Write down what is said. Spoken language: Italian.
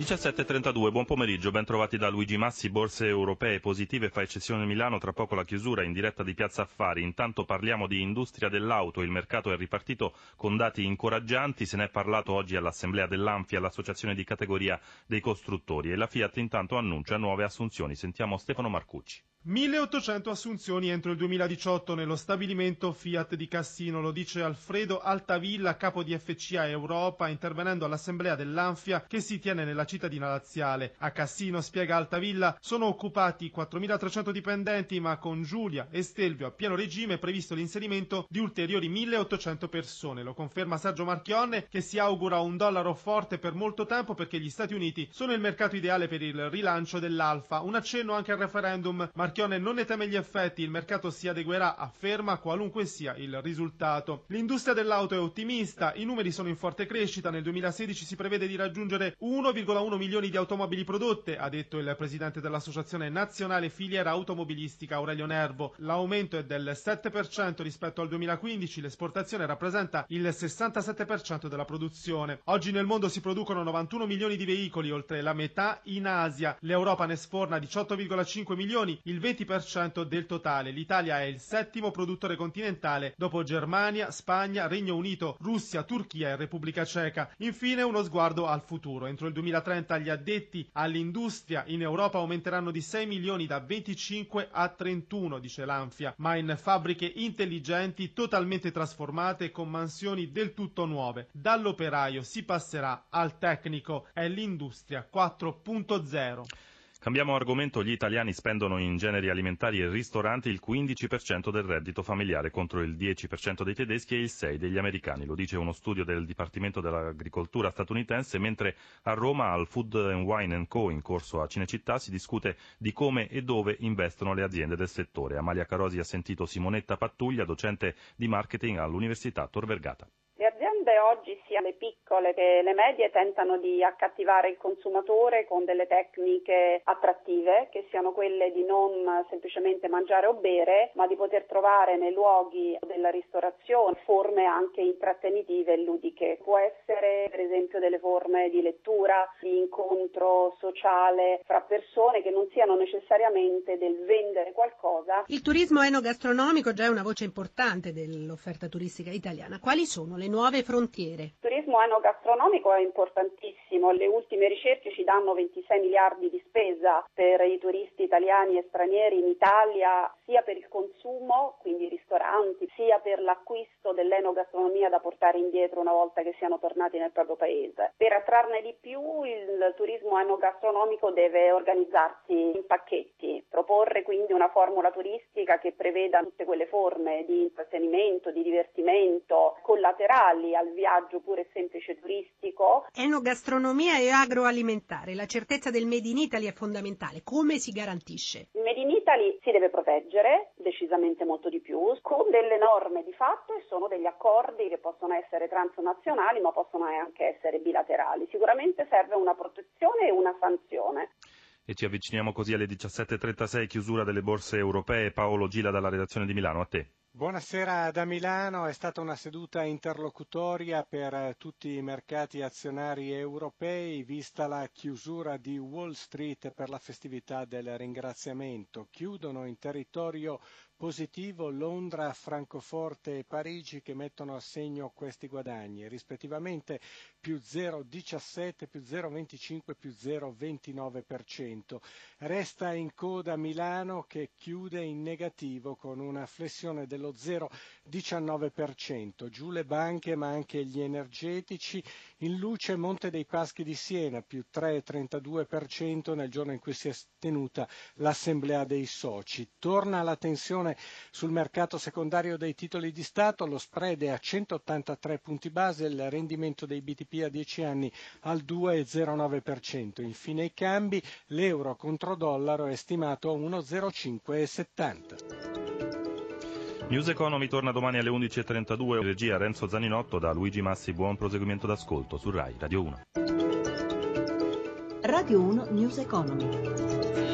17.32, buon pomeriggio, ben trovati da Luigi Massi, borse europee positive, fa eccezione Milano, tra poco la chiusura in diretta di Piazza Affari. Intanto parliamo di industria dell'auto, il mercato è ripartito con dati incoraggianti, se ne è parlato oggi all'assemblea dell'Anfia, l'associazione di categoria dei costruttori e la Fiat intanto annuncia nuove assunzioni. Sentiamo Stefano Marcucci. 1800 assunzioni entro il 2018 nello stabilimento Fiat di Cassino, lo dice Alfredo Altavilla, capo di FCA Europa, intervenendo all'assemblea dell'Anfia che si tiene nella cittadina laziale. A Cassino, spiega Altavilla, sono occupati 4.300 dipendenti, ma con Giulia e Stelvio a pieno regime è previsto l'inserimento di ulteriori 1.800 persone. Lo conferma Sergio Marchionne che si augura un dollaro forte per molto tempo perché gli Stati Uniti sono il mercato ideale per il rilancio dell'Alfa. Un accenno anche al referendum Marchione non ne teme gli effetti, il mercato si adeguerà, afferma, qualunque sia il risultato. L'industria dell'auto è ottimista, i numeri sono in forte crescita, nel 2016 si prevede di raggiungere 1,1 milioni di automobili prodotte, ha detto il presidente dell'Associazione Nazionale Filiera Automobilistica Aurelio Nervo. L'aumento è del 7% rispetto al 2015, l'esportazione rappresenta il 67% della produzione. Oggi nel mondo si producono 91 milioni di veicoli, oltre la metà in Asia. L'Europa ne sforna 18,5 milioni, il 20% del totale. L'Italia è il settimo produttore continentale dopo Germania, Spagna, Regno Unito, Russia, Turchia e Repubblica Ceca. Infine uno sguardo al futuro. Entro il 2030 gli addetti all'industria in Europa aumenteranno di 6 milioni da 25 a 31, dice l'Anfia, ma in fabbriche intelligenti totalmente trasformate con mansioni del tutto nuove. Dall'operaio si passerà al tecnico. È l'industria 4.0. Cambiamo argomento, gli italiani spendono in generi alimentari e ristoranti il 15% del reddito familiare contro il 10% dei tedeschi e il 6% degli americani, lo dice uno studio del Dipartimento dell'Agricoltura statunitense, mentre a Roma al Food and Wine Co. in corso a Cinecittà si discute di come e dove investono le aziende del settore. Amalia Carosi ha sentito Simonetta Pattuglia, docente di marketing all'Università Tor Vergata aziende oggi, sia le piccole che le medie, tentano di accattivare il consumatore con delle tecniche attrattive, che siano quelle di non semplicemente mangiare o bere, ma di poter trovare nei luoghi della ristorazione forme anche intrattenitive e ludiche. Può essere per esempio delle forme di lettura, di incontro sociale fra persone che non siano necessariamente del vendere qualcosa. Il turismo enogastronomico già è una voce importante dell'offerta turistica italiana. Quali sono le nuove frontiere? Il turismo enogastronomico è importantissimo, le ultime ricerche ci danno 26 miliardi di spesa per i turisti italiani e stranieri in Italia, sia per il consumo, quindi i ristoranti, sia per l'acquisto dell'enogastronomia da portare indietro una volta che siano tornati nel proprio paese. Per attrarne di più il turismo enogastronomico deve organizzarsi in pacchetti, proporre quindi una formula turistica che preveda tutte quelle forme di intrattenimento, di divertimento collaterali al viaggio pure semplice turistico. Enogastronomia e agroalimentare, la certezza del Made in Italy è fondamentale. Come si garantisce? Il Made in Italy si deve proteggere decisamente molto di più con delle norme di fatto e sono degli accordi che possono essere transnazionali ma possono anche essere bilaterali. Sicuramente serve una protezione e una sanzione. E ci avviciniamo così alle 17.36, chiusura delle borse europee. Paolo Gila dalla redazione di Milano, a te. Buonasera da Milano, è stata una seduta interlocutoria per tutti i mercati azionari europei, vista la chiusura di Wall Street per la festività del ringraziamento. Chiudono in territorio positivo Londra, Francoforte e Parigi che mettono a segno questi guadagni, rispettivamente più 0,17, più 0,25, più 0,29%. Resta in coda Milano che chiude in negativo con una flessione del dello 0,19%. Giù le banche ma anche gli energetici. In luce Monte dei Paschi di Siena più 3,32% nel giorno in cui si è tenuta l'assemblea dei soci. Torna la tensione sul mercato secondario dei titoli di Stato, lo spread è a 183 punti base, il rendimento dei BTP a 10 anni al 2,09%. Infine i cambi, l'euro contro dollaro è stimato a 1,0570. News Economy torna domani alle 11.32, regia Renzo Zaninotto da Luigi Massi, buon proseguimento d'ascolto su RAI Radio 1. Radio 1 News Economy.